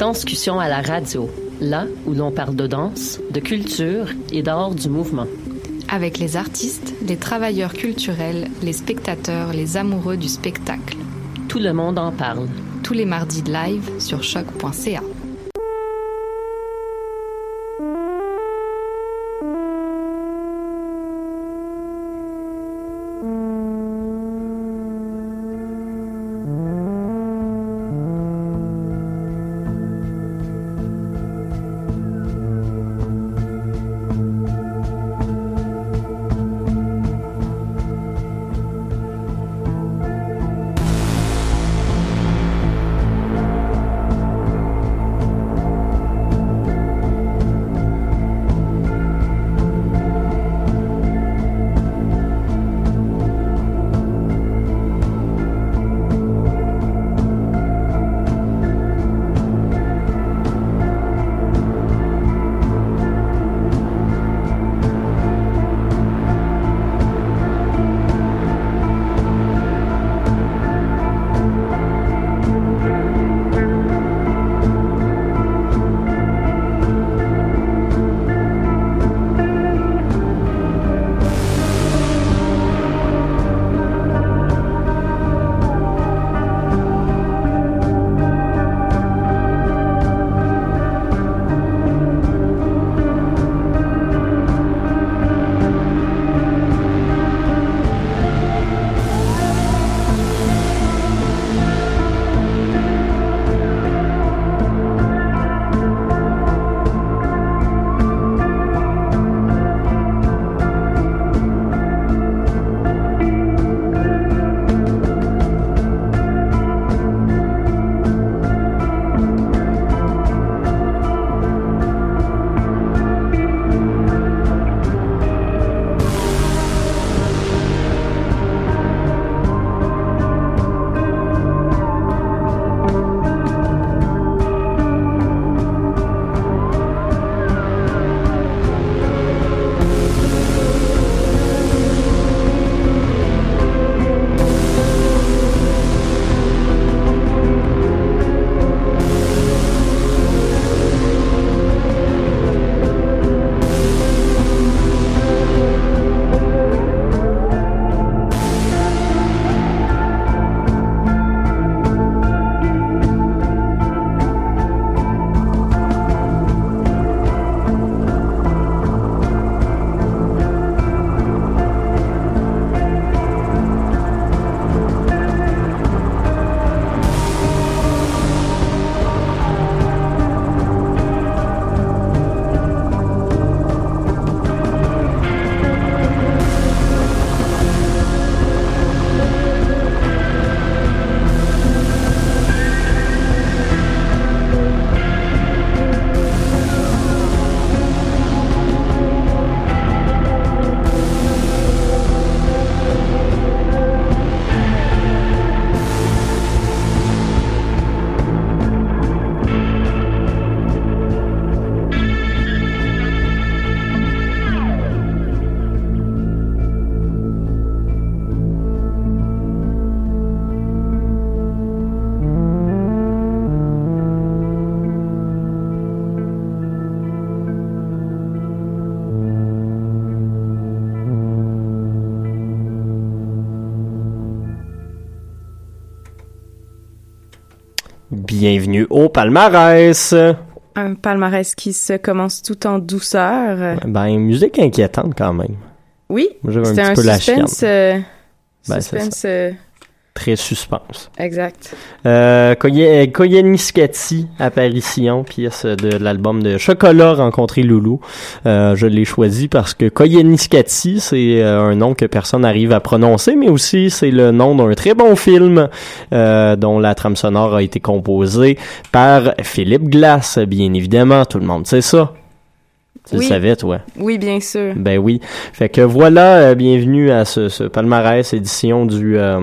Danscussion à la radio, là où l'on parle de danse, de culture et d'art du mouvement. Avec les artistes, les travailleurs culturels, les spectateurs, les amoureux du spectacle. Tout le monde en parle. Tous les mardis de live sur choc.ca. bienvenue au palmarès. Un palmarès qui se commence tout en douceur. Ben, musique inquiétante quand même. Oui, un c'était un, peu la suspense. euh, Ben, suspense, Très suspense. exact. Euh, Koyaanisqatsi, apparition, pièce de l'album de Chocolat Rencontrer Loulou. Euh, je l'ai choisi parce que Koyaanisqatsi, c'est euh, un nom que personne n'arrive à prononcer, mais aussi c'est le nom d'un très bon film euh, dont la trame sonore a été composée par Philippe Glass, bien évidemment, tout le monde sait ça. Tu le Oui. savais, toi? Oui, bien sûr. Ben oui. Fait que voilà, euh, bienvenue à ce, ce palmarès édition du euh,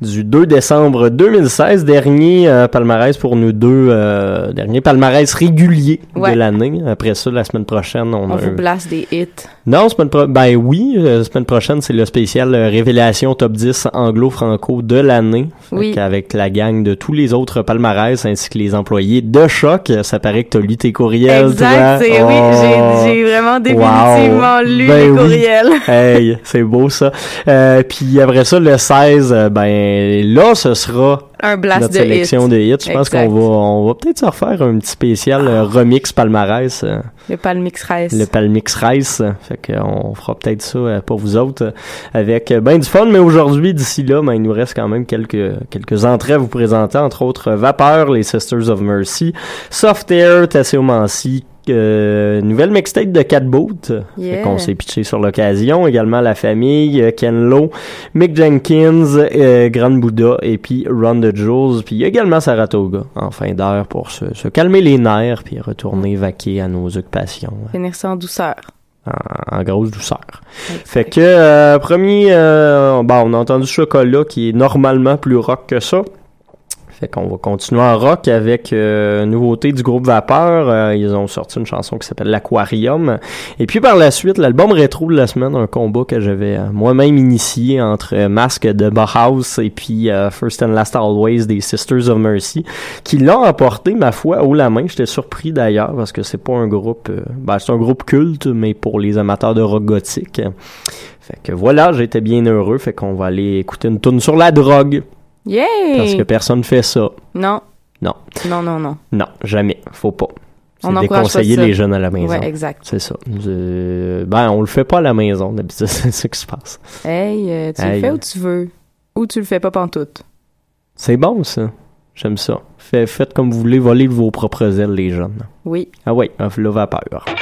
du 2 décembre 2016, dernier euh, palmarès pour nous deux, euh, dernier palmarès régulier Ouais. de l'année. Après ça, la semaine prochaine, on, On a vous un- blast des hits. Non, semaine pro... ben oui, euh, semaine prochaine, c'est le spécial euh, révélation top 10 anglo-franco de l'année. Oui. Avec la gang de tous les autres palmarès ainsi que les employés de Choc. Ça paraît que t'as lu tes courriels, Exact, toi. oui, Oh. j'ai- j'ai vraiment définitivement lu Ben les oui. courriels. Hey, c'est beau ça. Euh, puis après ça, le 16, euh, ben là, ce sera Un blast notre de sélection hits. de hits. Je pense qu'on va, on va peut-être se refaire un petit spécial euh, remix palmarès, euh, Le Palmix Race. le Palmix Rice. Fait qu'on fera peut-être ça euh, pour vous autres avec ben du fun. Mais aujourd'hui, d'ici là, ben, il nous reste quand même quelques quelques entrées à vous présenter, entre autres Vapeur, les Sisters of Mercy, Soft Air, Tasséomancy, euh, nouvelle mixtape de Cat Boot. Yeah. Fait qu'on s'est pitché sur l'occasion. Également La Famille, euh, Ken Lo, Mick Jenkins, euh, Grand Buddha et puis Run the Jules. Puis également Saratoga en fin d'heure pour se, se calmer les nerfs puis retourner vaquer à nos occupations Finir ça en douceur. en, en grosse douceur. Fait que euh, premier, bon, on a entendu Chocolat qui est normalement plus rock que ça. Fait qu'on va continuer en rock avec euh, nouveauté du groupe Vapeur. Euh, ils ont sorti une chanson qui s'appelle L'Aquarium. Et puis par la suite, l'album rétro de la semaine, un combat que j'avais euh, moi-même initié entre Masque de Bauhaus et puis euh, First and Last Always des Sisters of Mercy, qui l'ont emporté, ma foi, haut la main. J'étais surpris d'ailleurs parce que c'est pas un groupe... euh, ben, c'est un groupe culte, mais pour les amateurs de rock gothique. Fait que voilà, j'étais bien heureux. Fait qu'on va aller écouter une tune sur la drogue. Yay! Parce que personne fait ça. Non. Non. Non, non, non. Non, jamais. Faut pas. On déconseiller les jeunes à la maison. Ouais, exact. C'est ça. Euh, ben, on le fait pas à la maison, d'habitude. C'est ça qui se passe. Hey, euh, tu Hey. le fais où tu veux? Ou tu le fais pas pantoute? C'est bon, ça. J'aime ça. Fait- faites comme vous voulez, volez vos propres ailes, les jeunes. Oui. Ah oui, la vapeur. Thank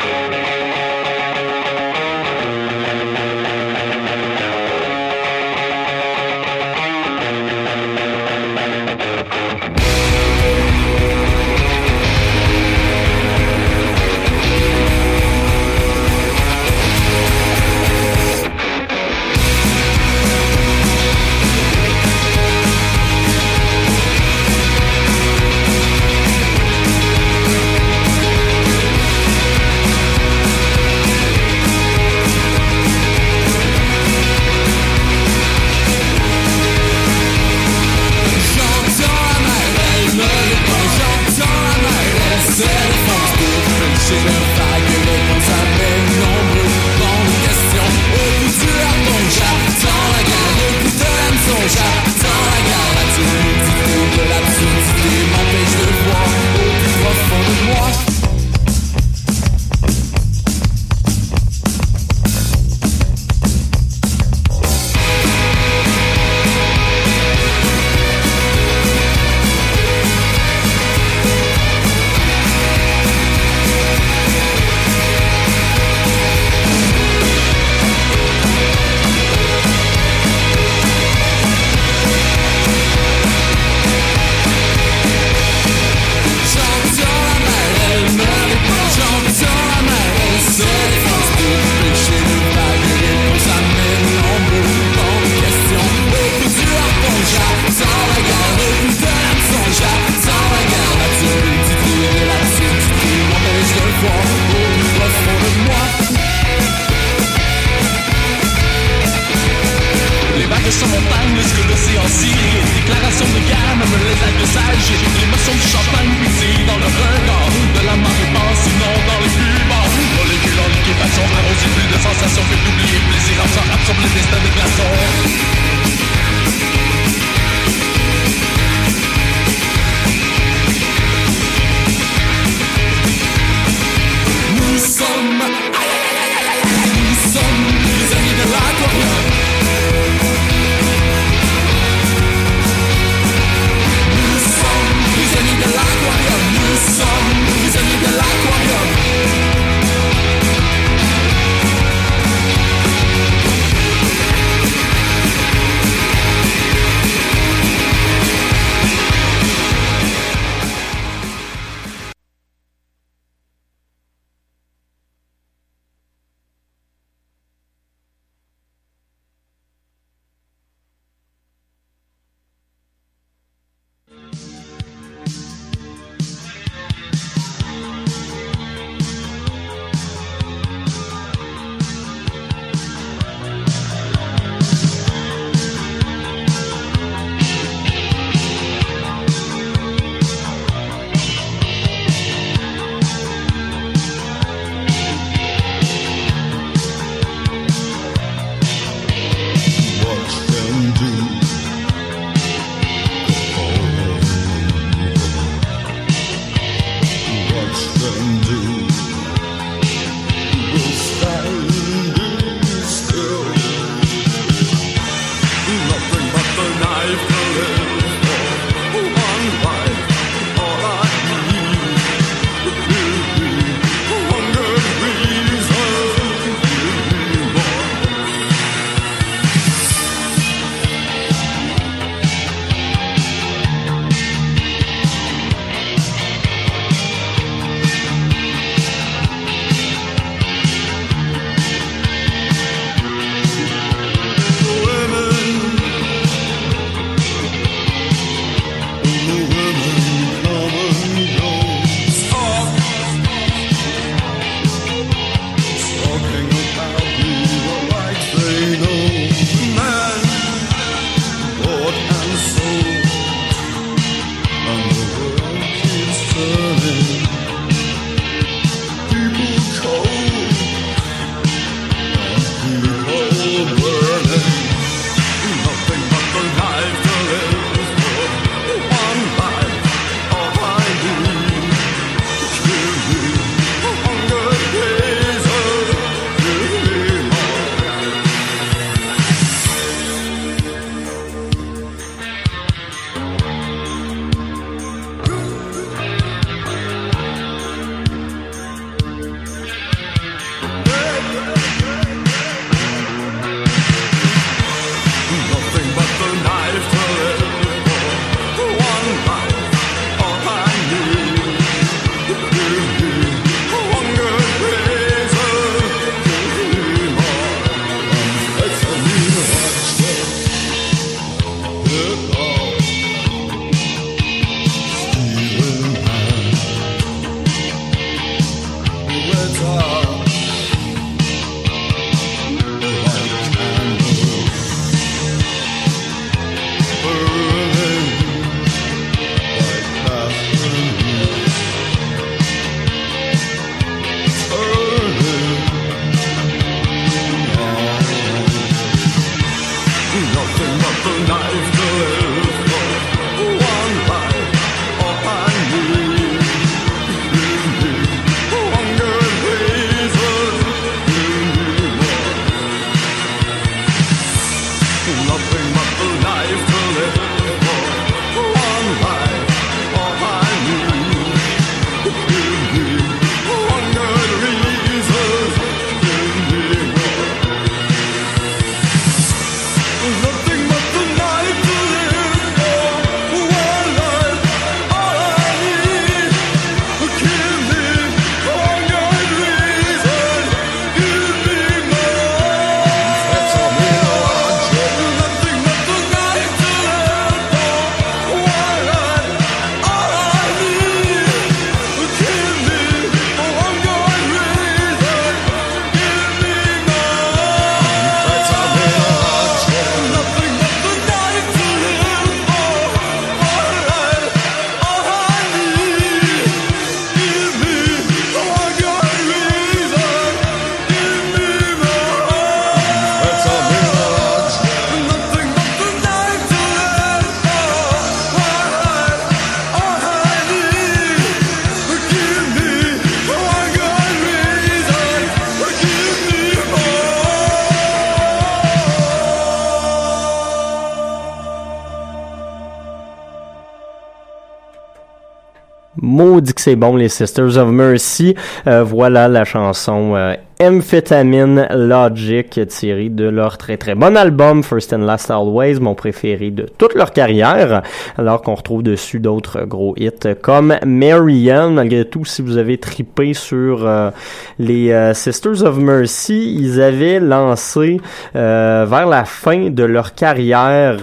c'est bon, les Sisters of Mercy. Euh, voilà la chanson euh, Amphetamine Logic tirée de leur très très bon album First and Last Always, mon préféré de toute leur carrière, alors qu'on retrouve dessus d'autres gros hits comme Marianne. Malgré tout, si vous avez tripé sur euh, les Sisters of Mercy, ils avaient lancé vers la fin de leur carrière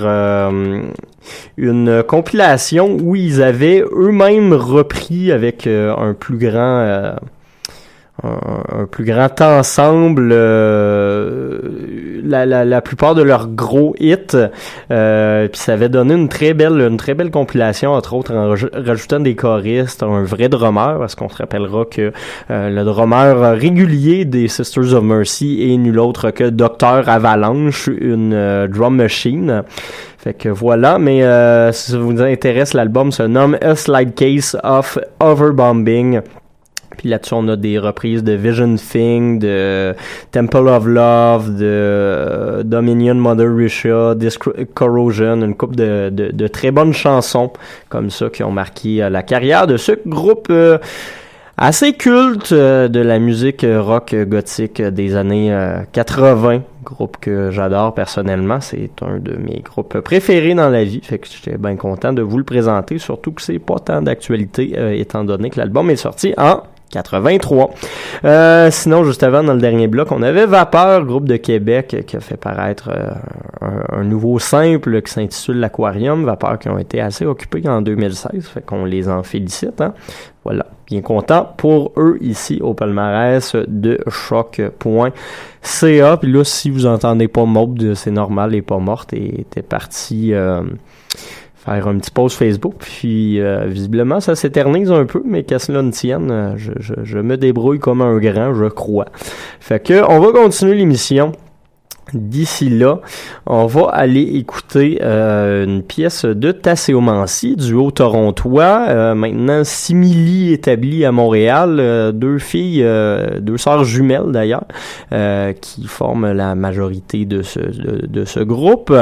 une compilation où ils avaient eux-mêmes repris avec un plus grand un, plus grand ensemble euh, la, la, la, plupart de leurs gros hits euh, puis ça avait donné une très belle une très belle compilation entre autres en rajoutant des choristes un vrai drummer parce qu'on se rappellera que euh, le drummer régulier des Sisters of Mercy est nul autre que Docteur Avalanche une euh, drum machine fait que voilà, mais si ça vous intéresse, l'album se nomme A Slide Case of Overbombing. Puis là-dessus, on a des reprises de Vision Thing, de Temple of Love, de euh, Dominion Mother Russia, Corrosion, une couple de, de, très bonnes chansons comme ça qui ont marqué euh, la carrière de ce groupe. Euh, assez culte de la musique rock gothique des années 80, groupe que j'adore personnellement, c'est un de mes groupes préférés dans la vie, fait que j'étais bien content de vous le présenter, surtout que c'est pas tant d'actualité étant donné que l'album est sorti en 83. Euh, sinon, juste avant, dans le dernier bloc, on avait Vapeur, groupe de Québec, qui a fait paraître euh, un, nouveau simple qui s'intitule l'Aquarium. Vapeur qui ont été assez occupés en 2016, fait qu'on les en félicite. Hein? Voilà, bien content pour eux ici au palmarès de choc.ca. Puis là, si vous entendez pas Mob, c'est normal, elle est pas morte et était partie... Euh, faire un petit pause Facebook. Puis euh, visiblement, ça s'éternise un peu, mais qu'à cela ne tienne, euh, je, je, je, me débrouille comme un grand, je crois. Fait que on va continuer l'émission. D'ici là, on va aller écouter euh, une pièce de Tasséomancie, duo torontois, euh, maintenant simili établi à Montréal, euh, deux filles, deux sœurs jumelles d'ailleurs, qui forment la majorité de ce, de, ce groupe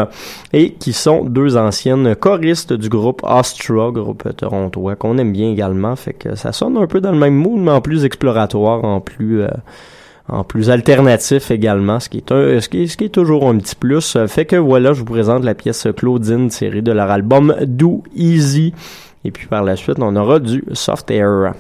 et qui sont deux anciennes choristes du groupe Astra, groupe torontois, qu'on aime bien également, fait que ça sonne un peu dans le même mood, mais en plus exploratoire, en plus en plus alternatif également, ce qui est un, ce qui ce qui est toujours un petit plus. Fait que voilà, je vous présente la pièce Claudine tirée de leur album Do Easy. Et puis par la suite, on aura du Soft Air.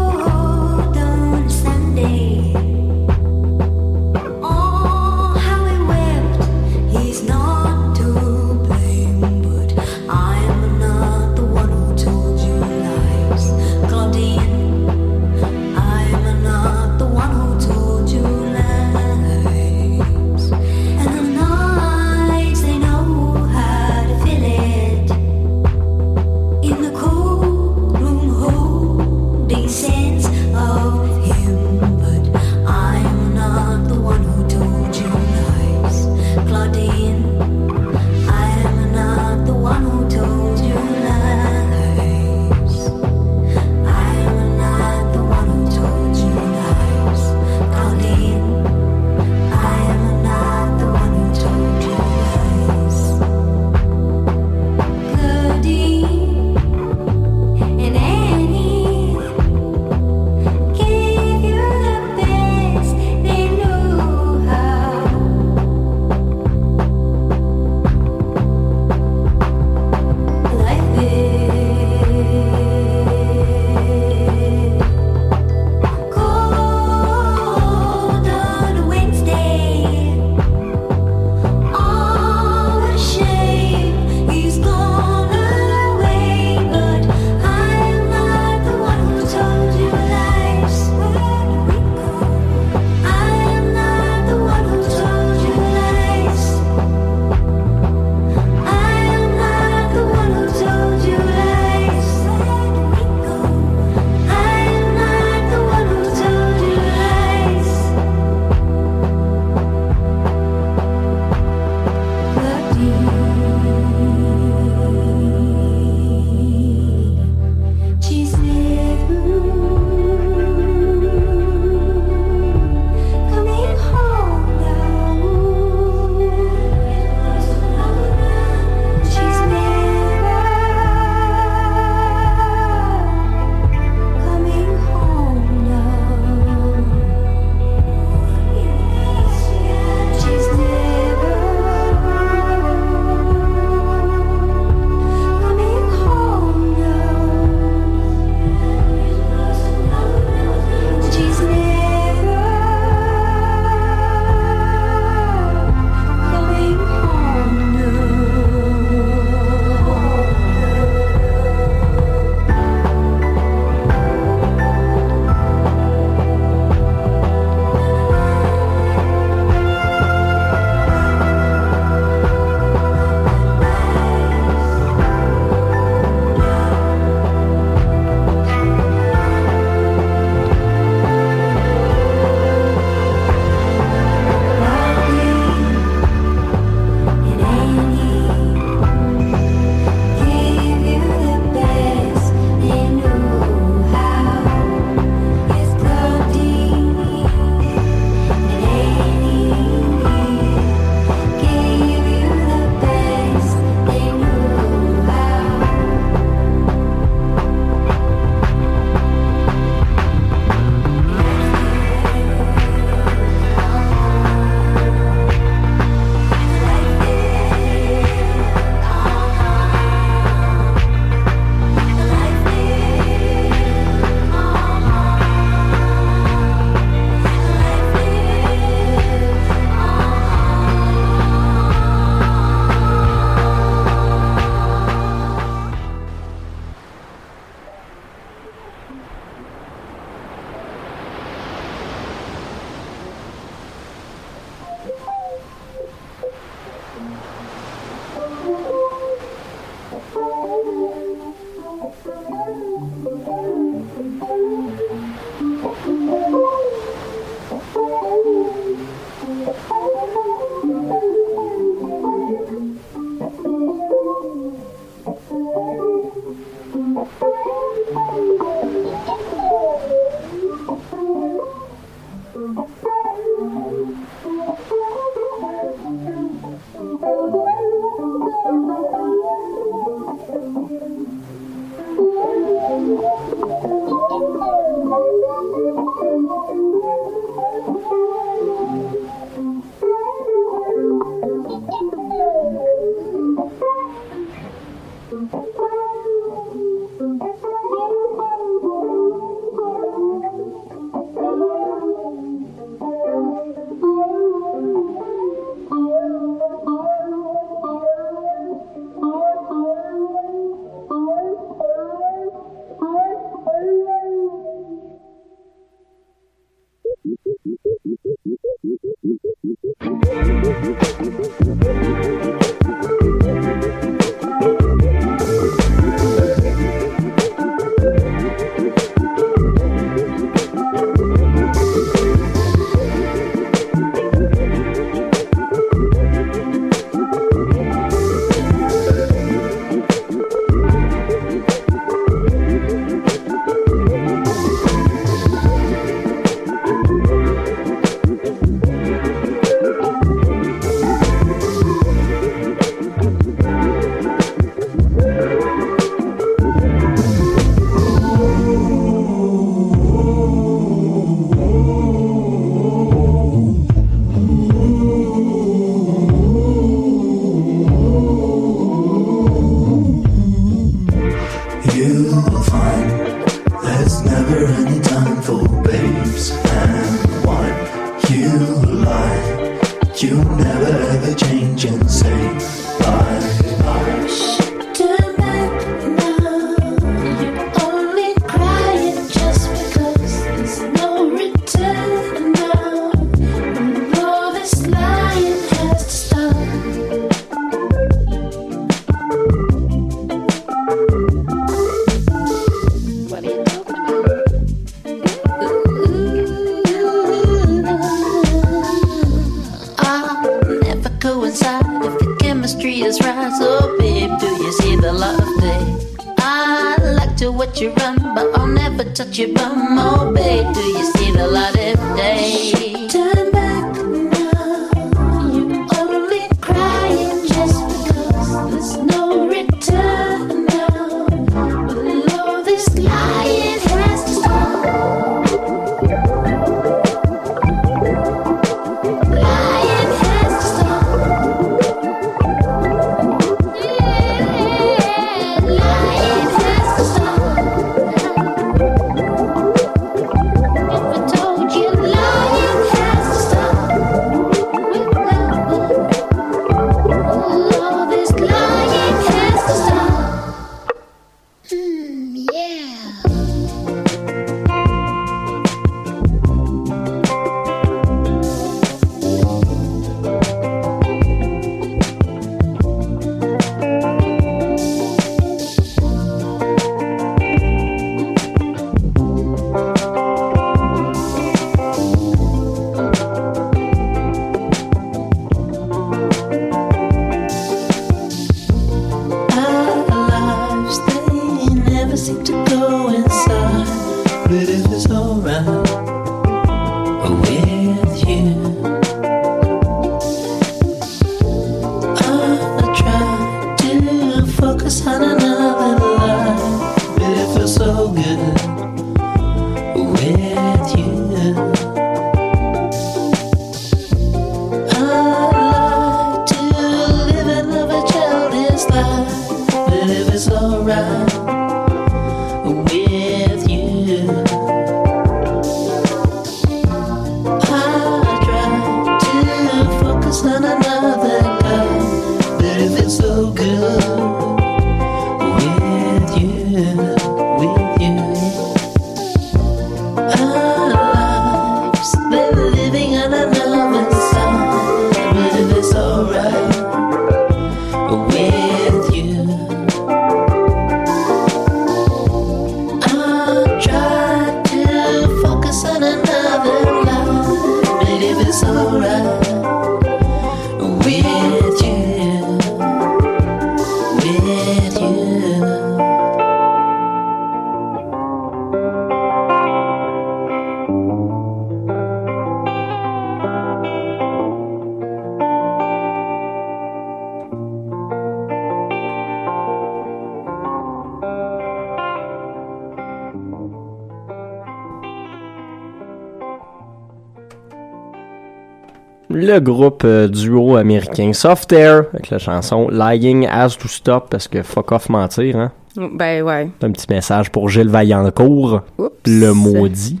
Le groupe euh, duo américain Soft Air avec la chanson Lying Has to Stop parce que fuck off mentir, hein. Ben ouais. Un petit message pour Gilles Vaillancourt, Oups. le maudit.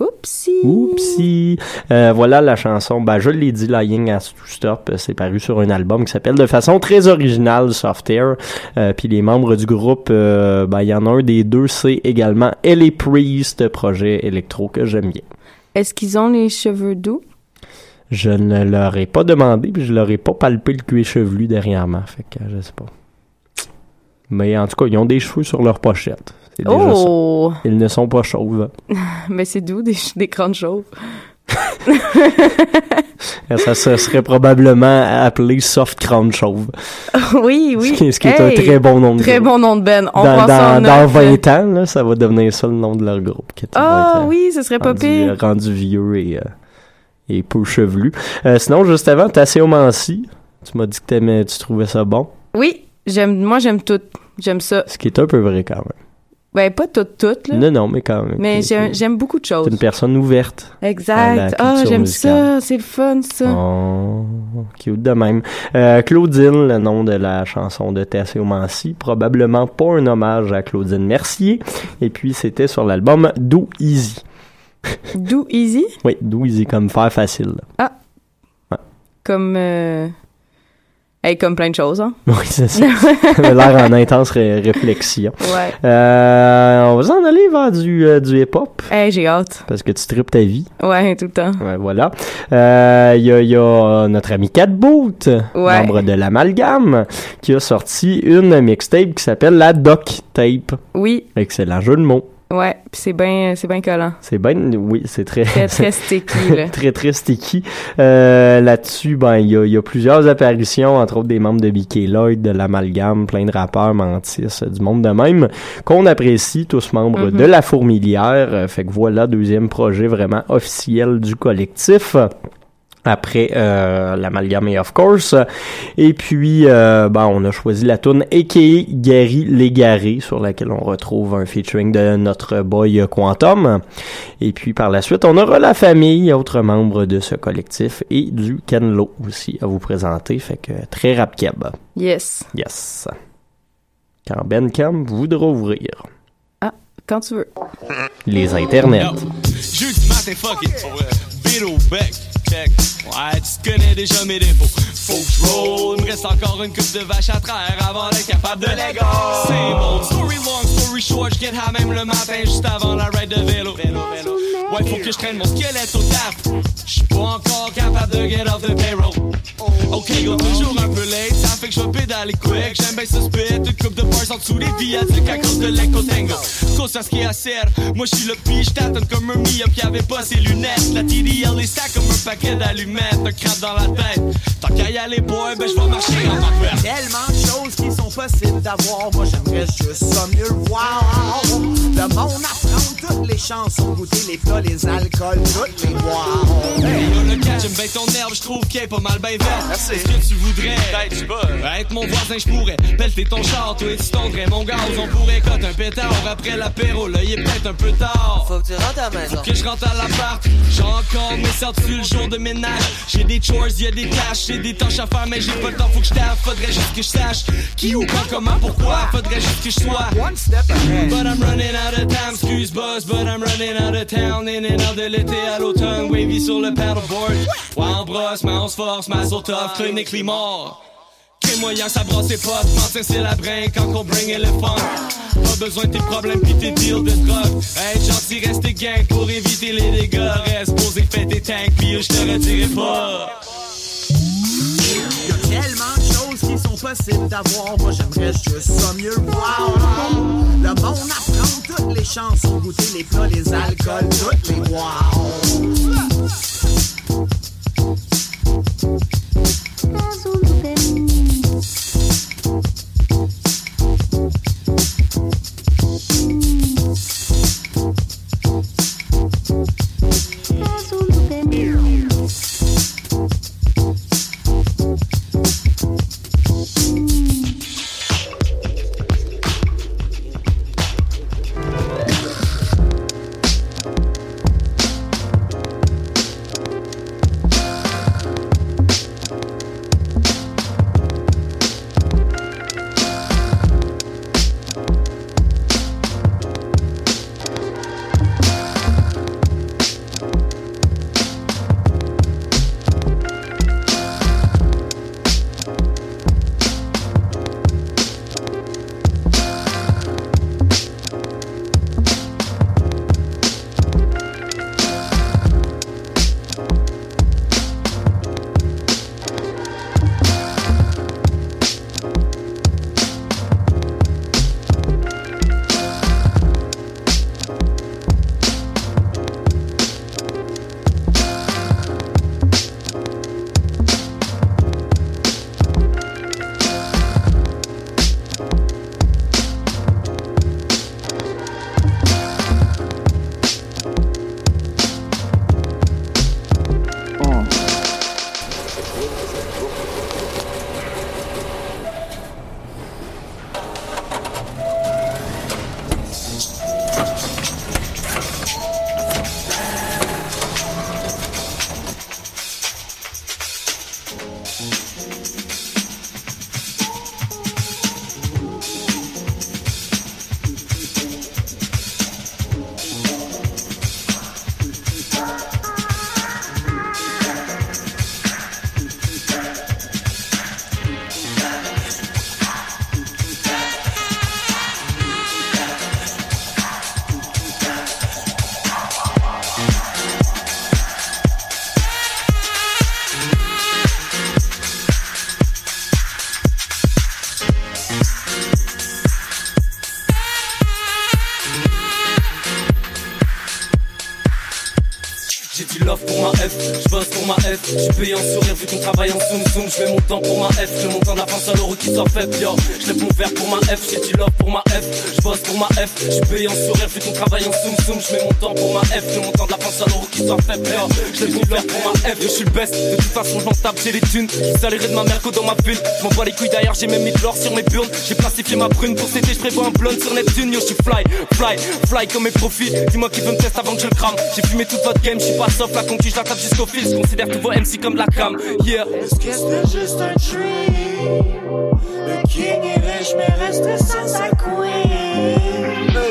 Oupsie. Oupsie. Euh, voilà la chanson. Ben, je l'ai dit, Lying Has to Stop. euh, C'est paru sur un album qui s'appelle de façon très originale Soft Air. Euh, Puis les membres du groupe, euh, ben, il y en a un des deux, c'est également Ellie Priest, projet électro que j'aime bien. Est-ce qu'ils ont les cheveux doux? Je ne leur ai pas demandé, puis je leur ai pas palpé le cuir chevelu derrière-moi. Fait que je sais pas. Mais en tout cas, ils ont des cheveux sur leur pochette. C'est déjà ça. Oh! Ils ne sont pas chauves. Mais c'est doux, des, des crânes chauves. Ça se serait probablement appelé Soft Crown Chauve. oui, oui. Ce qui, ce qui est un très bon nom de Très groupe. bon nom de Ben. On dans, dans, dans note. 20 ans, là, ça va devenir ça le nom de leur groupe. qui Ah euh, oui, ce serait pas pire. rendu vieux et, euh, et peu chevelu. Euh, sinon, juste avant, Tasséomancie, tu m'as dit que t'aimais, tu trouvais ça bon, Oui, j'aime, moi j'aime tout. J'aime ça. ce qui est un peu vrai quand même. Ben, pas tout, tout, là. Non, non, mais quand même. Mais T'es- j'aime, t'es- j'aime beaucoup de t'es choses. une personne ouverte. Exact. Ah, j'aime ça. C'est le fun, ça. Oh, cute de même. Euh, Claudine, le nom de la chanson de Tasséomancie, probablement pas un hommage à Claudine Mercier. Et puis, c'était sur l'album Do Easy. Do easy, Oui, Do Easy, comme faire facile. comme, euh... hey, comme plein de choses, hein. Oui, c'est ça. L'air en intense ré- réflexion. Ouais. Euh, on va s'en aller vers du, euh, du hip-hop, Hey, j'ai hâte. parce que tu tripes ta vie. Ouais, tout le temps. Ouais, voilà. Euh, Il y, a, y a euh, notre ami Cat Boot, Ouais. membre de l'Amalgame, qui a sorti une mixtape qui s'appelle la Doc Tape. Oui, Excellent jeu de mots. Ouais. Puis c'est bien, c'est bien collant. C'est bien, oui, c'est très, Très, très sticky, là. très, très sticky. Euh, Là-dessus, ben, il y a, y a plusieurs apparitions, entre autres des membres de BK Lloyd, de l'Amalgame, plein de rappeurs, Mantis, du monde de même, qu'on apprécie, tous membres Mhm. de La Fourmilière. Euh, Fait que voilà, deuxième projet vraiment officiel du collectif. Après euh, l'amalgame et of course. Et puis, euh, ben, on a choisi la tune A.K.A. Gary Légaré, sur laquelle on retrouve un featuring de notre boy Quantum. Et puis, par la suite, on aura la famille, autres membres de ce collectif, et du Kenlo aussi à vous présenter. Fait que très rap keb. Yes. Yes. Quand Ben Cam voudra ouvrir Quand tu veux. les internets. Jeudi matin, fuck it. Vélo bec, check. Ouais, tu connais déjà mes défauts. Faut que je roll. Il me reste encore une coupe de vache à traire avant d'être capable de les go. C'est mon story long, story short. Je get high même le matin juste avant la ride de vélo. Vélo, vélo. Ouais, faut que je traîne mon squelette au taf. J'suis pas encore capable de get off the payroll. Ok, go, toujours un peu late. Ça fait que je J'aime bien ce spit. Une coupe de bars en dessous des viaducs à cause de l'écho tango. Cause à ce qui est à serre. Moi, je suis le pire. J't'attends comme un mi-up qui avait pas ses lunettes. La TDL est stack comme un paquet d'allumettes. Un crabe dans la tête. Tant qu'à y aller, boy, ben je vais marcher en marque Tellement de choses qui sont possibles d'avoir. Moi, j'aimerais juste ça mieux le voir. Le monde apprend toutes les chansons, goûter les plats, les alcools, toutes les boire. Hey, le gars, j'aime bien ton herbe, je trouve qu'elle est pas mal bien verte. Est-ce que tu voudrais être mon voisin, je pourrais pelleter ton char, toi et tu tondrais mon gaz. On pourrait coter un pétard après l'apéro, là, il est peut-être un peu tard. Faut que tu rentres à la maison. Faut que je rentre à l'appart, j'ai encore mes sorties le jour de ménage. J'ai des chores, y'a des tâches, j'ai des tâches à faire, mais j'ai pas le temps, faut que je taffe. Faudrait juste que je sache qui ou quand, comment, pourquoi. Faudrait juste que je sois. One step ahead. But I'm running out of time, excuse buzz, but I'm running out of town. In and out de l'été à l'automne, wavy sur le paddleboard. Ouais, on brosse, mais on se force, mais so tough, clinically mort. Ces moyens, ça brasse ses potes. C'est la brinque quand on bring le. Pas besoin de tes problèmes pis tes deals de drogue. Hey, gentil, reste gang pour éviter les dégâts. Reste posé, fais tes tanks pis je te retirerai pas. Y'a tellement de choses qui sont possibles d'avoir. Moi, j'aimerais juste ça mieux voir. Le monde apprend toutes les chansons, goûter les plats, les alcools, toutes les boires. Wow. Thank you. Je payé en sourire vu qu'on travaille en zoom zoom, je mon temps pour ma F, je mon temps de la fin seul euro qui sort faible, yo, je mon verre pour ma F, j'ai du love pour ma F, je bosse pour ma F, je payé en sourire vu qu'on travaille en zoom zoom, je mon temps pour ma F, je mon temps de la fin seul euro qui sort faible, yo, je mon verre pour ma F, je suis le best, de toute façon j'en tape, j'ai les thunes, je de ma mère que dans ma ville, je les couilles d'ailleurs, j'ai même mis de l'or sur mes burnes, j'ai plastifié ma prune pour céder, je prévois un blonde sur Neptune, yo, je suis fly, fly, fly comme mes profits, dis-moi qui veut me tester avant que je le crame, j'ai fumé toute votre game, je suis pas soft, la conquise, je jusqu'au fil, je considère tous vos MC comme la cam, yeah. Est-ce que c'était juste un dream? Le king est riche, mais reste sans sa queen.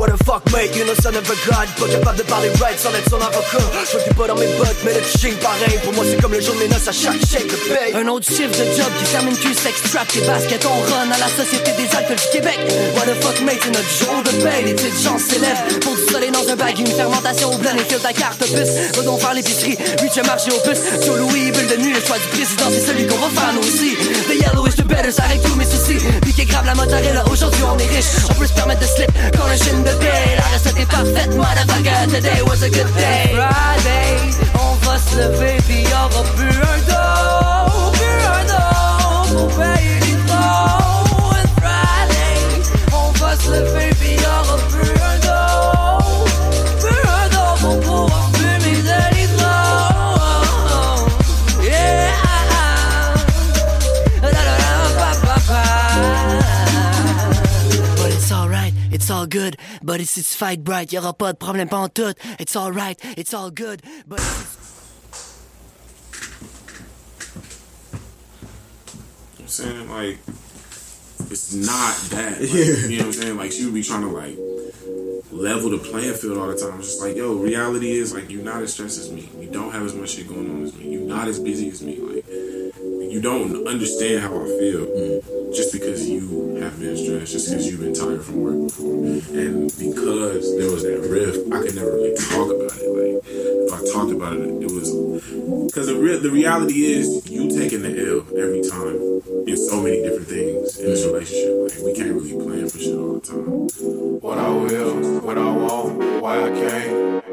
What the fuck mate, you know son of a god Pas capable de parler right sans être son avocat Je du pas dans mes bottes, mais le ching pareil. Pour moi c'est comme le jour de mes noces à chaque chèque de paye Un autre chiffre de job qui termine cul sex trap Tes baskets on run à la société des alcools du Québec. What the fuck mate, c'est notre jour de paye Les petites gens s'élèvent pour du soleil dans un bag Une fermentation au blanc et fil ta carte puce Va donc faire l'épicerie, huitième marché au puce Sur Louis, bulle de nuit, le choix du président C'est celui qu'on va nous aussi. The yellow better, règle tous mes soucis. Piqué grave la mozzarella, aujourd'hui on est riche. On peut se permettre de slip quand le chine de paix La recette est parfaite, motherfucker Today was a good day. Friday, on va se lever pis y'aura plus un dos, plus un dos pour payer les. And Friday, on va se lever pis y'aura plus it's all good But it's it's fight bright, y'aura pas de problème pas en tout It's alright, it's all good But it's I'm saying like it's not that. Like, You know what I'm saying? Like she would be trying to like level the playing field all the time. It's just like, yo, reality is like you're not as stressed as me. You don't have as much shit going on as me. You're not as busy as me. Like you don't understand how I feel just because you have been stressed, just because you've been tired from work before. And because there was that rift, I could never really talk about it. Like if I talked about it, it was because the, re- the reality is you taking the L every time in so many different things in this relationship. Like we can't really plan for shit all the time. What I will, what I won't, why I can't.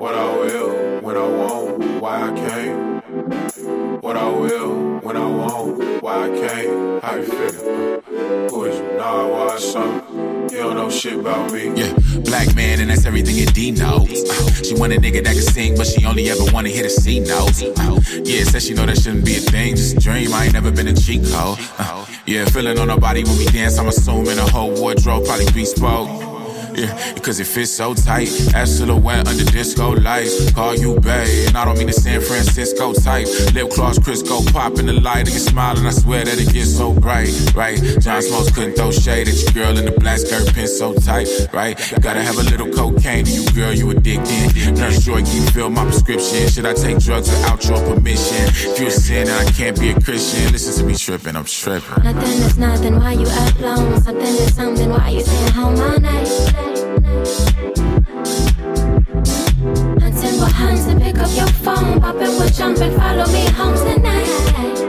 What I will, what I won't, why I can't. What I will, when I won't, why I can't. How you feel? Who is you? Nah, why something? You don't know shit about me. Yeah, black man, and that's everything your D knows. Uh, she want a nigga that can sing, but she only ever wanna hit a C notes. Uh, yeah, said she know that shouldn't be a thing, just a dream. I ain't never been a cheat code. Uh, yeah, feeling on her body when we dance, I'm assuming the whole wardrobe probably bespoke. Yeah, because it fits so tight. Ass silhouette under disco lights. Call you bae, and I don't mean the San Francisco type. Lip gloss, Crisco pop in the light, and you smiling. I swear that it gets so bright, right? John Smokes couldn't throw shade at your girl in the black skirt, pin so tight, right? Gotta have a little cocaine to you, girl, you addicted. Nurse Joy, can you fill my prescription? Should I take drugs without your permission? If you a sin and I can't be a Christian, listen to me tripping, I'm tripping. Nothing is nothing, why you up alone? Something is something, why you staying home all night? Hunting for hands and pick up your phone. Pop it with jump and follow me home tonight.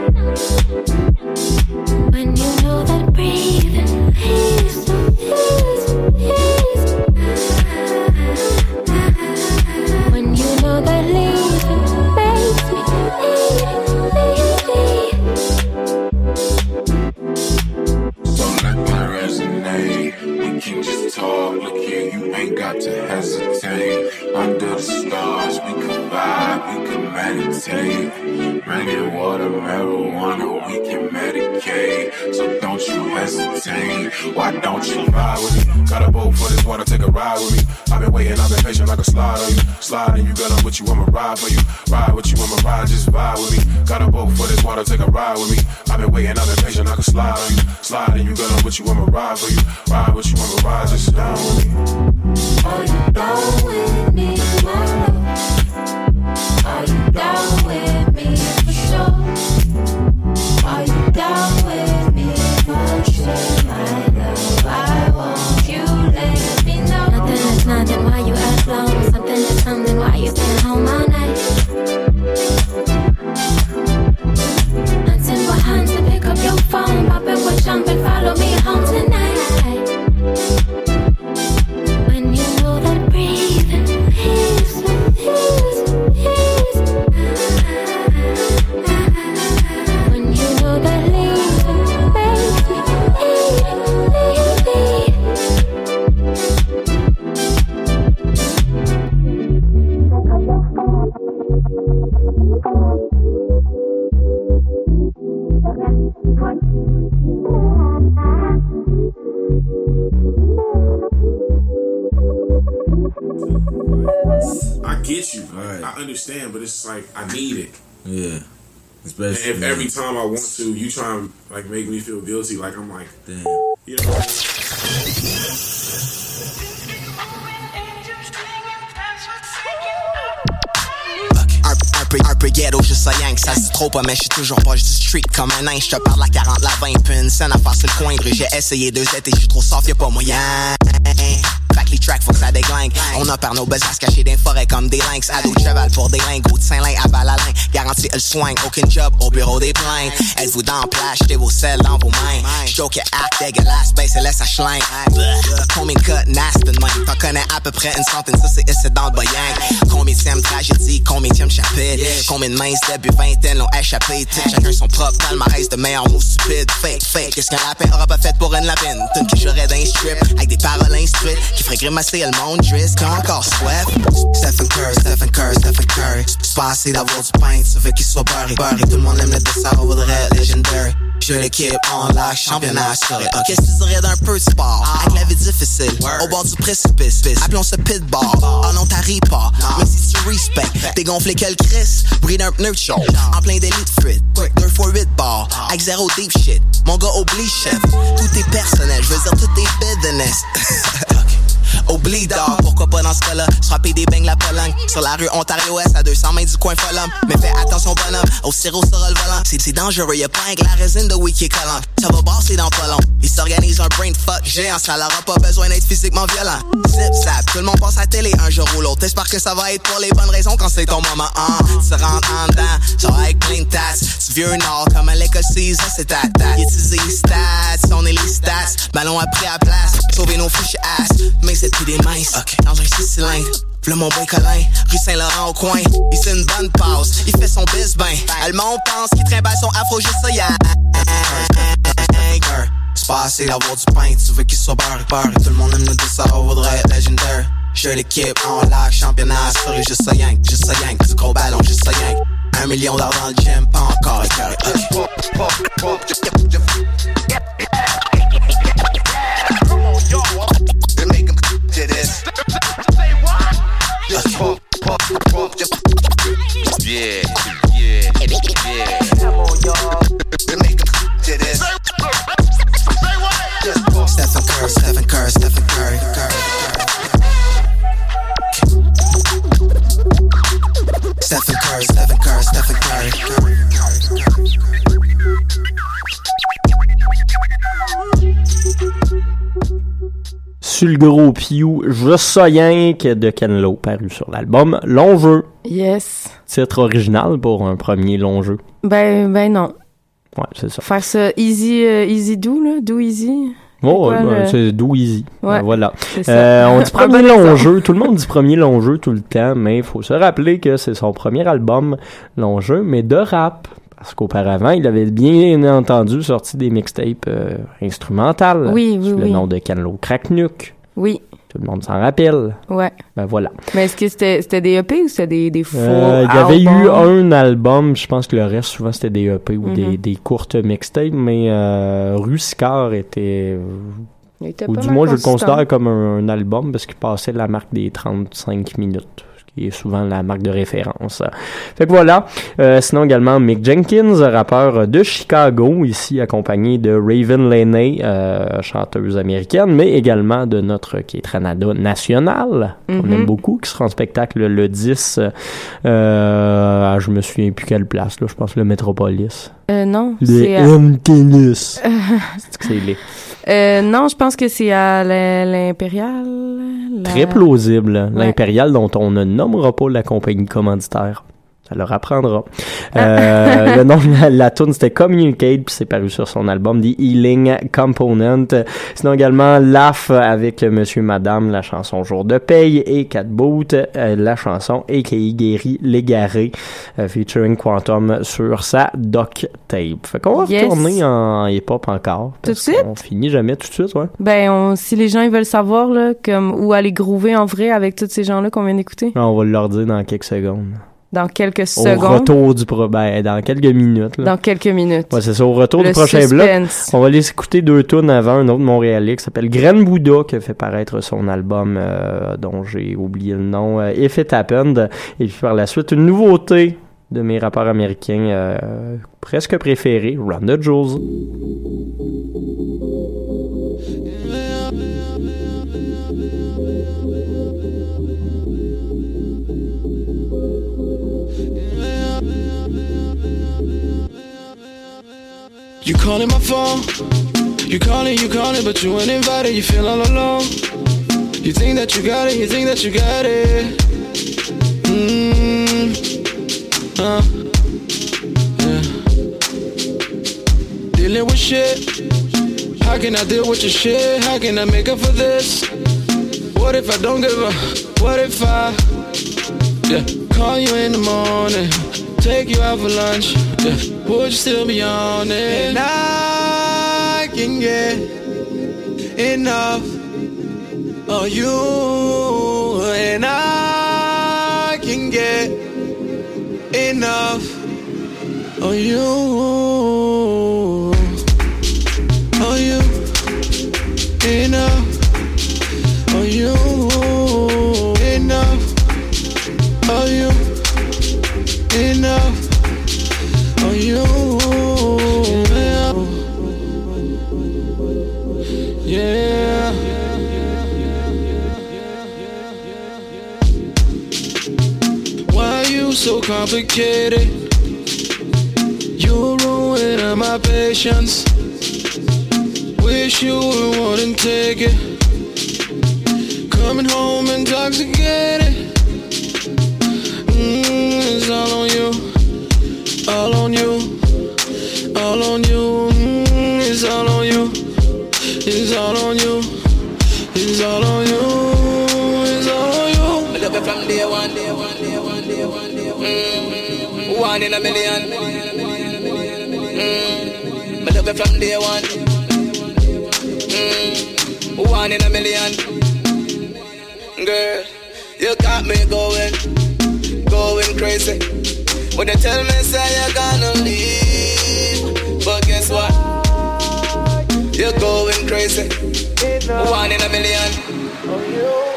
On you. Sliding, you girl, I'm with you, I'ma ride for you. Like I understand, but it's like I need it. Yeah. And Especially if every time I want to, you try and like make me feel guilty, like I'm like, Damn. you know. what I mean? Un, un peu, un peu ghetto, juste ça yank, ça se dit trop pas, mais je suis toujours pas, je dis street comme un nain, je te parle la 40, la 20, puis une scène à faire sur le coin de rue. j'ai essayé deux étés, je suis trop soft, y'a pas moyen. Les tracks, faut que ça déglingue. On a par nos cachés dans les forêts comme des lynx. Ado de cheval pour des lingots de Saint-Lin à Balalin. Garantie le soin, aucun job au bureau des plaintes. Êtes-vous dans la plage, jetez vos selles dans vos mains. J'joke act dégueulasse, ben c'est laisse à schlingue. Combien de cut nasty de? T'en connais à peu près une centaine, ça c'est ici dans le boyang. Combien de tragédie, combien de chapitre? Combien de mains début vingtaine l'ont échappé? Chacun son propre palmarès de meilleurs mots stupides. Fake, fake, qu'est-ce qu'un rappeur aura pas fait pour une lapine? T'une que j'aurais d'un strip, avec des paroles instruites, qui ferait grimacer le monde triste, qui a encore soif. Stephen Curry, Stephen Curry, Stephen Curry. C'est pas assez d'avoir du pain, tu veux qu'il soit beurré, beurré. Tout le monde aime le on voudrait legendary. J'ai l'équipe en live, championnat assuré. Ok, qu'est-ce que tu dirais d'un peu de sport? Avec la vie difficile, au bord du précipice. Appelons ce pitball. Oh non, t'arrives pas. Mais si tu respect, t'es gonflé que le Chris. Bris d'un pneu de show. En plein délit de fuite. 2 x 8 bars. Avec zéro deep shit. Mon gars oublie chef. Tout est personnel, je veux dire tout est business. Oublie d'or, pourquoi pas dans ce cas-là? Frapper des beignes la Pologne Sur la rue Ontario-Ouest à 200 mètres du coin Folum Mais fais attention bonhomme, au sirop sera le volant. C'est dangereux, y'a pas que la résine de wiki collant. Ça va brasser dans pas long. Ils s'organisent un brain fuck géant. Ça leur a pas besoin d'être physiquement violent. Zip zap, tout le monde passe à télé un jour ou l'autre. T'espères que ça va être pour les bonnes raisons quand c'est ton moment hein. Tu rentres en dedans, genre avec plein de Tu vieux nord comme à l'école 6, ça c'est ta tête Utiliser les stats, on est les stats. Ballon après à place, sauver nos fiches ass c'est plus des minces, dans un 6 cylindres V'là mon boy Colin, rue Saint-Laurent au coin Il fait une bonne pause, il fait son bis ben Le monde pense qu'il trimballe son afro juste ça y'a C'est pas assez d'avoir du pain, tu veux qu'il soit beurre beurre Tout le monde aime nous dire ça, on voudrait être légendaire J'ai l'équipe en live, championnat assuré, juste ça yank, juste ça yank Du gros ballon, juste ça yank Un million d'heures dans le gym, pas encore écœuré Yeah, yeah, yeah. Come on, y'all. Stephen Curry, Stephen Curry, Stephen Curry, Curry. Stephen Curry, Stephen Curry, Stephen Curry, Curry, Curry, Curry. Sur le gros piou, Je ça rien que de Ken Lo, paru sur l'album Long Jeu. Yes. Titre original pour un premier long jeu. Ben, ben non. Ouais, c'est ça. Faire ça easy, euh, easy do, là. Do easy. Oh, ouais, ben, le- c'est Do Easy. Ouais, Ben, voilà. c'est. Euh, on dit premier long jeu. Tout le monde dit premier long jeu tout le temps, mais il faut se rappeler que c'est son premier album long jeu, mais de rap. Parce qu'auparavant, il avait bien entendu sorti des mixtapes euh, instrumentales. Oui, oui, sous le nom de Canlo Cracknuck. Oui. Tout le monde s'en rappelle. Ouais. Ben voilà. Mais est-ce que c'était c'était des EP ou c'était des, des Euh, Il y avait eu un album, je pense que le reste, souvent, c'était des EP ou des, Mhm. des courtes mixtapes, mais euh, Ruscar était... Il était ou pas du moins, je le considère comme un, un album parce qu'il passait la marque des 35 minutes, qui est souvent la marque de référence. Fait que voilà. Euh, sinon également Mick Jenkins, rappeur de Chicago, ici accompagné de Raven Laney, euh, chanteuse américaine, mais également de notre qui est Tranada national, qu'on Mhm. aime beaucoup, qui sera en spectacle le 10. Euh, ah, je me souviens plus quelle place, là, je pense le Metropolis. Euh, non. Le MTLUS. C'est que c'est laid. Euh, non, je pense que c'est à l'I- l'Impérial. la- Très plausible. Ouais. L'Impérial dont on ne nommera pas la compagnie commanditaire. Ça leur apprendra. Euh, le nom de la, la tune c'était Communicate, puis c'est paru sur son album The Healing Component. Sinon également Laugh avec Monsieur Madame, la chanson Jour de paye, et Cat Boot, euh, la chanson A.K.A. Guéri Légaré, euh, featuring Quantum sur sa Doc Tape. Fait qu'on va Yes. retourner en hip-hop encore. Tout de parce qu'on finit jamais tout de suite, ouais. Ben, on- si les gens ils veulent savoir là, comme où aller groover en vrai avec tous ces gens-là qu'on vient d'écouter. On va leur dire dans quelques secondes. Dans quelques Au secondes. retour du pro... ben, dans quelques minutes. Là. Dans quelques minutes. Ouais, c'est ça. Au retour Le du prochain bloc, on va aller écouter deux tunes avant un autre Montréalais qui s'appelle Graine Bouddha qui a fait paraître son album euh, dont j'ai oublié le nom, euh, If It Happened. Et puis par la suite, une nouveauté de mes rappeurs américains euh, presque préférés, Run the You calling my phone? You calling, you calling, but you ain't invited. You feel all alone. You think that you got it, you think that you got it. Mmm. Uh. Yeah. Dealing with shit. How can I deal with your shit? How can I make up for this? What if I don't give a? What if I? Yeah. Call you in the morning. Take you out for lunch. Yeah. Would you still be on it? And I can get enough of you. And I can get enough of you. Complicated? You're ruining my patience. Wish you wouldn't take it. Coming home intoxicated. In a million. Mm. I love it from day one. Mm. One in a million. Girl, you got me going, going crazy. When you tell me say you're gonna leave, but guess what? You're going crazy. One in a million.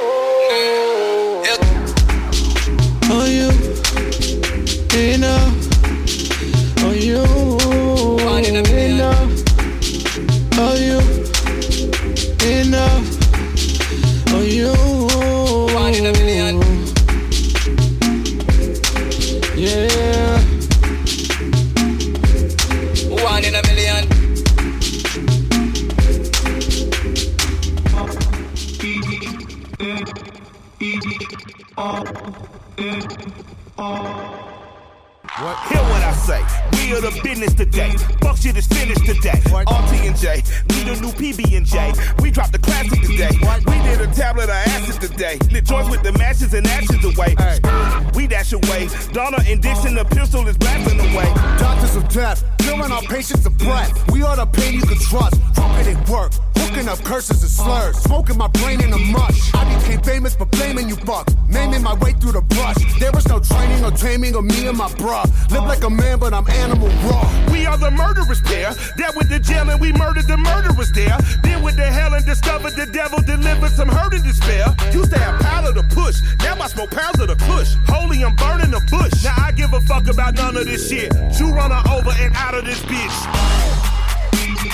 Donna and Dixon, the pistol is blasting away. Doctors of death, filling our patients of breath. We are the pain you can trust. Drugging it work, hooking up curses and slurs. Smoking my brain in a mush. I became famous for blaming you fucks. Naming my way through the brush. There was no training or taming of me and my bruh. Live like a man, but I'm animal raw. We are the murderers pair. That with the jail and we murdered the murderers there. Then with the hell and discovered the devil delivered some hurt and despair. Used to have power to push. Now I smoke pounds of the push. Holy, I'm burning the bush. Now I give a fuck about none of this shit. You run her over and out of this bitch.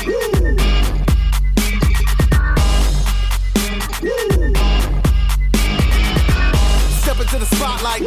Step the.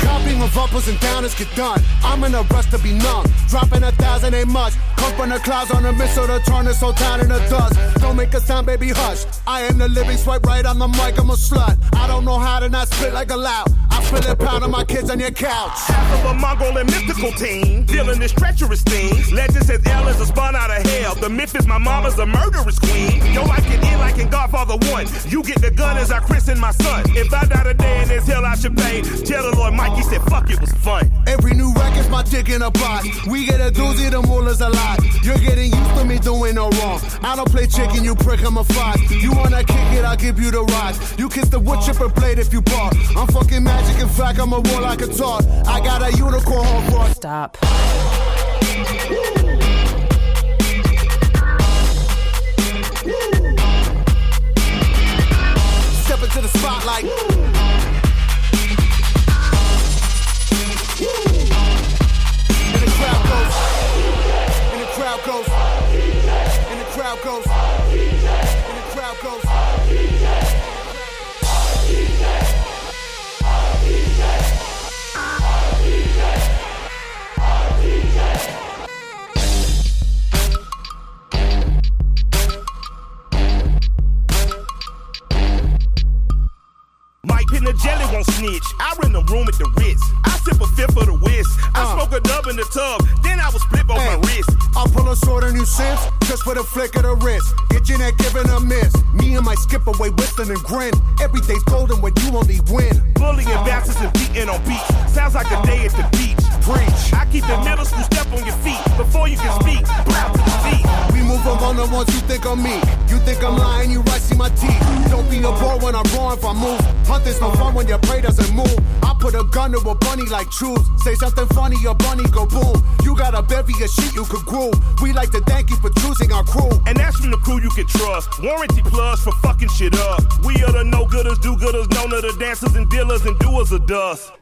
Copying of uppers and downers get done. I'm in a rush to be numb. Dropping a thousand ain't much. Come from the clouds on a missile to turn this whole town into dust. Don't make a sound, baby, hush. I am the living swipe right on the mic, I'm a slut. I don't know how to not spit like a loud. Feel it pounding my kids on your couch. Half of a Mongol and mystical team, dealing this treacherous thing. Legend says L is a spun out of hell. The myth is my mama's a murderous queen. Yo, I get in like in Godfather 1. You get the gun as I christen my son. If I die today in this hell, I should pay. Tell the Lord Mikey said, fuck it was fun. Every new record's my dick in a box. We get a doozy, the mullah's a lot. You're getting used to me doing no wrong. I don't play chicken, you prick, I'm a fox. You wanna kick it, I'll give you the rock. You kiss the wood chipper blade if you bark. I'm fucking magic, in fact, I'm a war like a talk. I got a unicorn horn Stop. The jelly won't snitch. I rent a room at the Ritz. I sip a fifth of the whiz. I uh. smoke a dub in the tub. Then I was split on my wrist. I'll pull a sword on you since, just for the flick of the wrist. Get your neck given a miss. Me and my skip away, whistling and grin. Every day's golden when you only win. Bullying uh. bastards and beating on beats. Sounds like a day at the beach. Preach. I keep the middle school step on your feet before you can speak. The feet. We move on on the ones you think of me. You think I'm lying, you right, see my teeth. Don't be a bore when I'm raw if I move. Hunt Hunting's no fun when your prey doesn't move. I put a gun to a bunny like truth. Say something funny, your bunny go boom. You got a bevy of shit you could groove. We like to thank you for choosing our crew. And that's from the crew you can trust. Warranty plus for fucking shit up. We are the no gooders, do gooders, known of the dancers and dealers and doers of dust.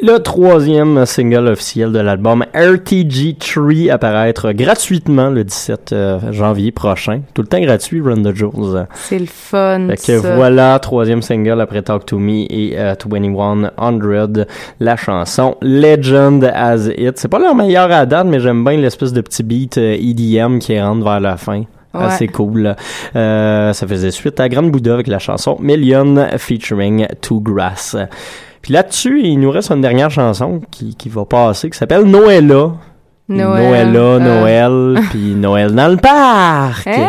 Le troisième single officiel de l'album RTG3 apparaître gratuitement le 17 euh, janvier prochain. Tout le temps gratuit, Run the Jewels. C'est le fun. Fait que ça. voilà, troisième single après Talk to Me et euh, 2100, la chanson Legend as It. C'est pas leur meilleur à date, mais j'aime bien l'espèce de petit beat euh, EDM qui rentre vers la fin. Ouais. Assez cool. Euh, ça faisait suite à Grande Bouddha avec la chanson Million featuring Two Grass. Puis là-dessus, il nous reste une dernière chanson qui, qui va passer qui s'appelle Noëlla. Noël. Noëlla, Euh. Noël, puis Noël dans le parc. Hey!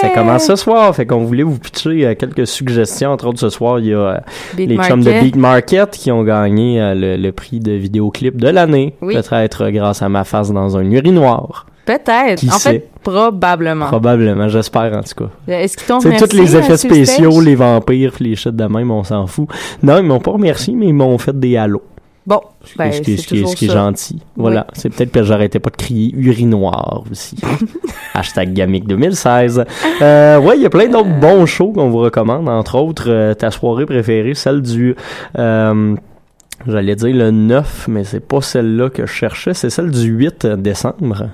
Ça commence ce soir, fait qu'on voulait vous pitcher euh, quelques suggestions. Entre autres, ce soir, il y a euh, Beat les chums de. Beat Market qui ont gagné le, le prix de vidéoclip de l'année. Oui. Peut-être grâce à ma face dans un urinoir. Peut-être. Qui en sait? fait, probablement. Probablement, j'espère en tout cas. Est-ce qu'ils t'ont C'est remercié tous les euh, effets le spéciaux, les vampires, les shit de même, on s'en fout. Non, ils m'ont pas remercié, mais ils m'ont fait des halos. Bon, ben, ce qui, est- c'est ce qui est- ce qui est gentil. Voilà. C'est peut-être que j'arrêtais pas de crier urinoir aussi. Hashtag Gamic 2016. Euh, ouais, il y a plein d'autres bons shows qu'on vous recommande. Entre autres, euh, ta soirée préférée, celle du... euh, J'allais dire le 9, mais c'est pas celle-là que je cherchais. C'est celle du 8 décembre.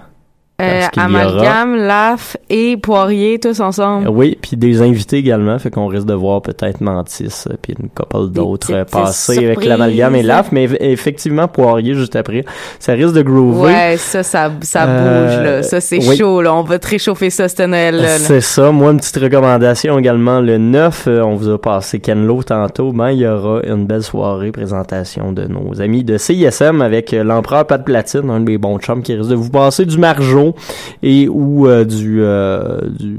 Yeah. Qu'il y aura- Amalgame, Laf et Poirier, tous ensemble. Oui, puis des invités également, fait qu'on risque de voir peut-être Mantis, euh, puis une couple d'autres euh, passer avec l'amalgame et l'AF, mais eff- effectivement, Poirier juste après, ça risque de groover. Ouais, ça, ça, ça Euh, bouge, là. Ça, c'est oui. chaud, là. On va te réchauffer ça, cette Noël-là. là. C'est ça. Moi, une petite recommandation également. Le 9, euh, on vous a passé Ken Lo tantôt. Ben, il y aura une belle soirée présentation de nos amis de CISM avec euh, l'empereur Pat Platine, un de mes bons chums qui risque de vous passer du margeau et ou euh, du, euh, du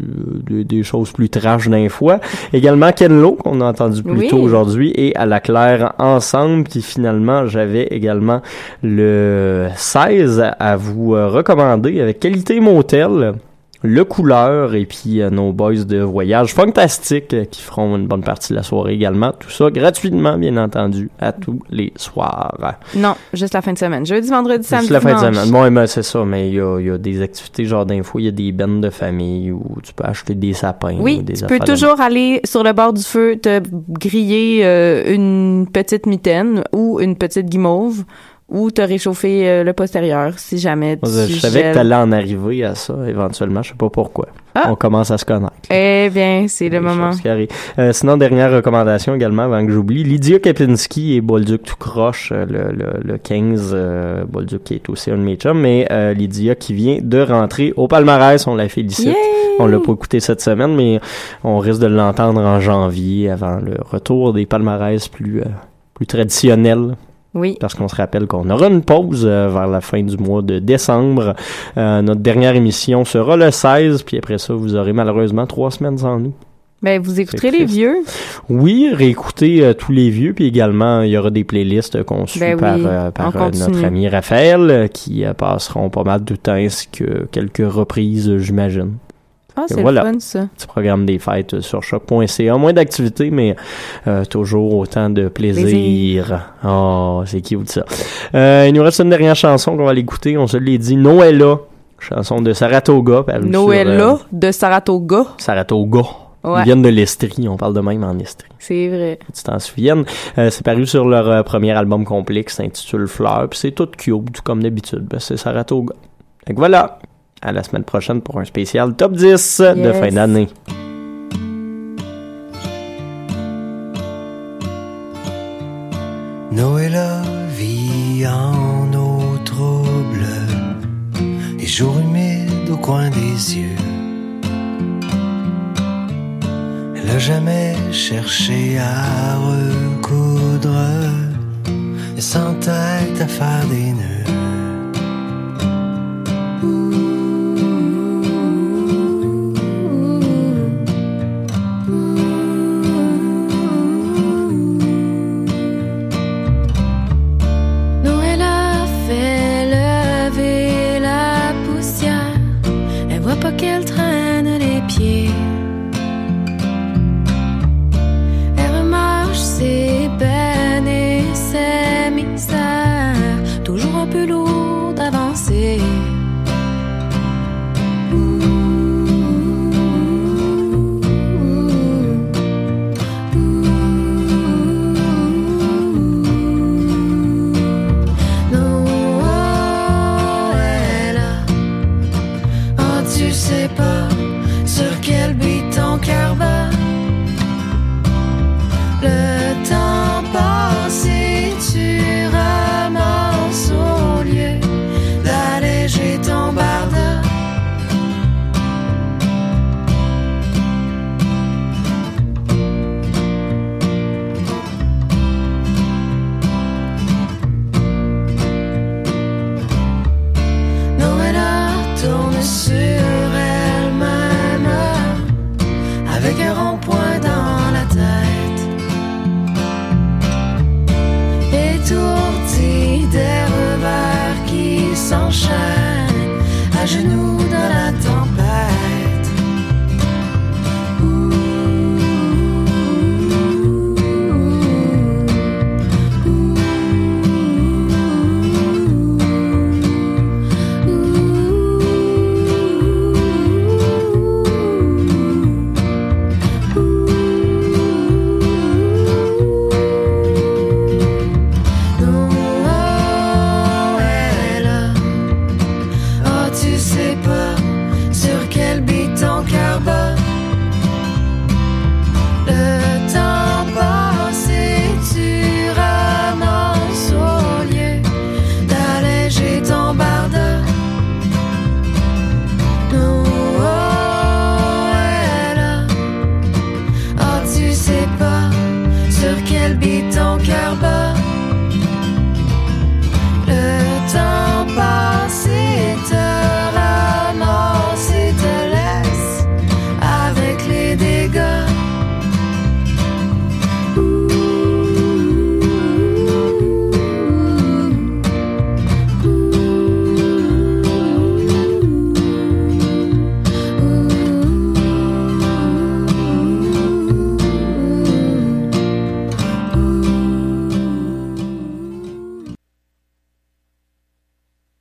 des- des choses plus trash d'un fois. Également Ken Lo, qu'on a entendu plus Oui. tôt aujourd'hui, et à la Claire ensemble. Puis finalement, j'avais également le 16 à vous euh, recommander avec Qualité Motel. Le Couleur et puis euh, nos boys de voyage fantastique euh, qui feront une bonne partie de la soirée également. Tout ça gratuitement, bien entendu, à tous les soirs. Non, juste la fin de semaine. Jeudi, vendredi, samedi, C'est la fin de semaine. Bon, ben, c'est ça, mais il y a, y a des activités genre d'infos, il y a des bennes de famille où tu peux acheter des sapins. Oui, ou des tu peux de- toujours aller sur le bord du feu, te griller euh, une petite mitaine ou une petite guimauve ou te réchauffer euh, le postérieur si jamais tu Je savais que t'allais en arriver à ça éventuellement, je sais pas pourquoi. Ah. On commence à se connaître. Eh bien, c'est le moment. Euh, sinon, dernière recommandation également, avant que j'oublie, Lydia Kapinski et Bolduc tout croche, euh, le, le, le 15, euh, Bolduc qui est aussi un de mes chums, mais euh, Lydia qui vient de rentrer au palmarès, on la félicite. Yay! On l'a pas écouté cette semaine, mais on risque de l'entendre en janvier, avant le retour des palmarès plus, euh, plus traditionnels. Oui. Parce qu'on se rappelle qu'on aura une pause euh, vers la fin du mois de décembre. Euh, notre dernière émission sera le 16, puis après ça, vous aurez malheureusement trois semaines sans nous. Ben, vous écouterez les vieux. Oui, réécouter euh, tous les vieux, puis également, il y aura des playlists suit Ben par, oui, euh, par euh, notre ami Raphaël, qui passeront pas mal de temps, ainsi que quelques reprises, j'imagine. Ah, c'est voilà. fun, ça. Petit programme des fêtes sur choc.ca. Moins d'activités, mais euh, toujours autant de plaisir. Plaisir. Oh, c'est cute ça. Euh, il nous reste une dernière chanson qu'on va l'écouter. On se l'est dit. Noëlla. Chanson de Saratoga. sur, Noëlla euh, de Saratoga. Saratoga. Ouais. Ils viennent de l'Estrie. On parle de même en Estrie. C'est vrai. Tu t'en souviennes? Euh, c'est paru sur leur euh, premier album complet qui s'intitule Fleur. Puis c'est tout cute, tout comme d'habitude. Ben, c'est Saratoga. Donc voilà. À la semaine prochaine pour un spécial top 10 de fin d'année. Noëlla vit en eau trouble, les jours humides au coin des yeux. Elle a jamais cherché à recoudre et s'entête à faire des nœuds.